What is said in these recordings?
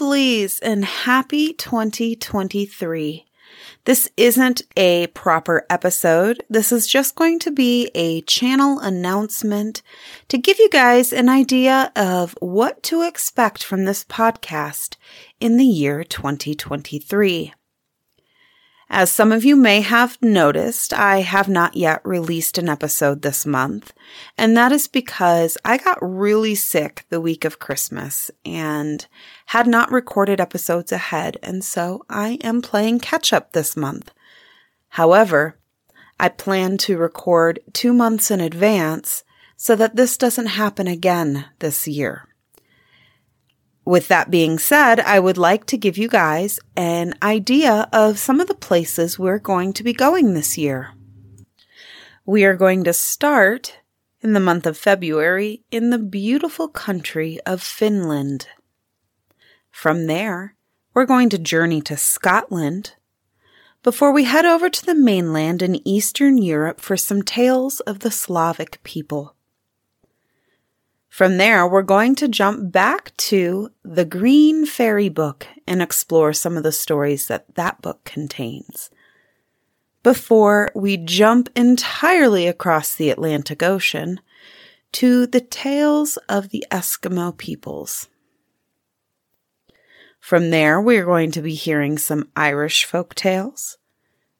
girlies, and happy 2023. This isn't a proper episode. This is just going to be a channel announcement to give you guys an idea of what to expect from this podcast in the year 2023. As some of you may have noticed, I have not yet released an episode this month, and that is because I got really sick the week of Christmas and had not recorded episodes ahead, and so I am playing catch up this month. However, I plan to record two months in advance so that this doesn't happen again this year. With that being said, I would like to give you guys an idea of some of the places we're going to be going this year. We are going to start in the month of February in the beautiful country of Finland. From there, we're going to journey to Scotland before we head over to the mainland in Eastern Europe for some tales of the Slavic people. From there, we're going to jump back to the Green Fairy book and explore some of the stories that that book contains. Before we jump entirely across the Atlantic Ocean to the tales of the Eskimo peoples. From there, we are going to be hearing some Irish folk tales,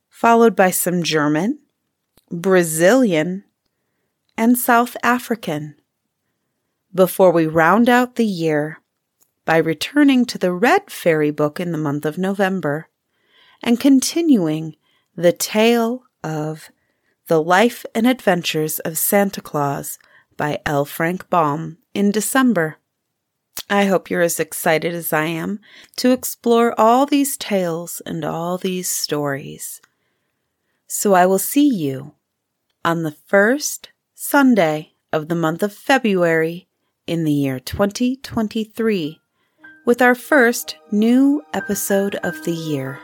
followed by some German, Brazilian, and South African before we round out the year by returning to the Red Fairy book in the month of November and continuing the tale of The Life and Adventures of Santa Claus by L. Frank Baum in December. I hope you're as excited as I am to explore all these tales and all these stories. So I will see you on the first Sunday of the month of February in the year 2023 with our first new episode of the year.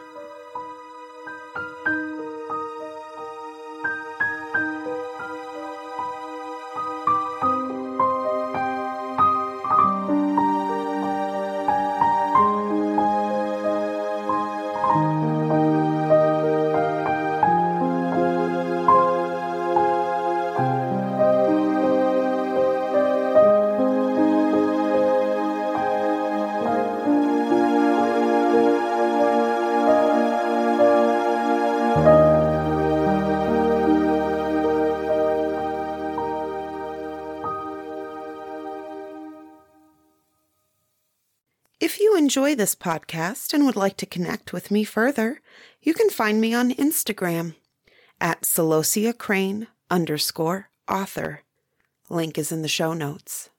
If you enjoy this podcast and would like to connect with me further, you can find me on Instagram at Celosia Crane underscore author. Link is in the show notes.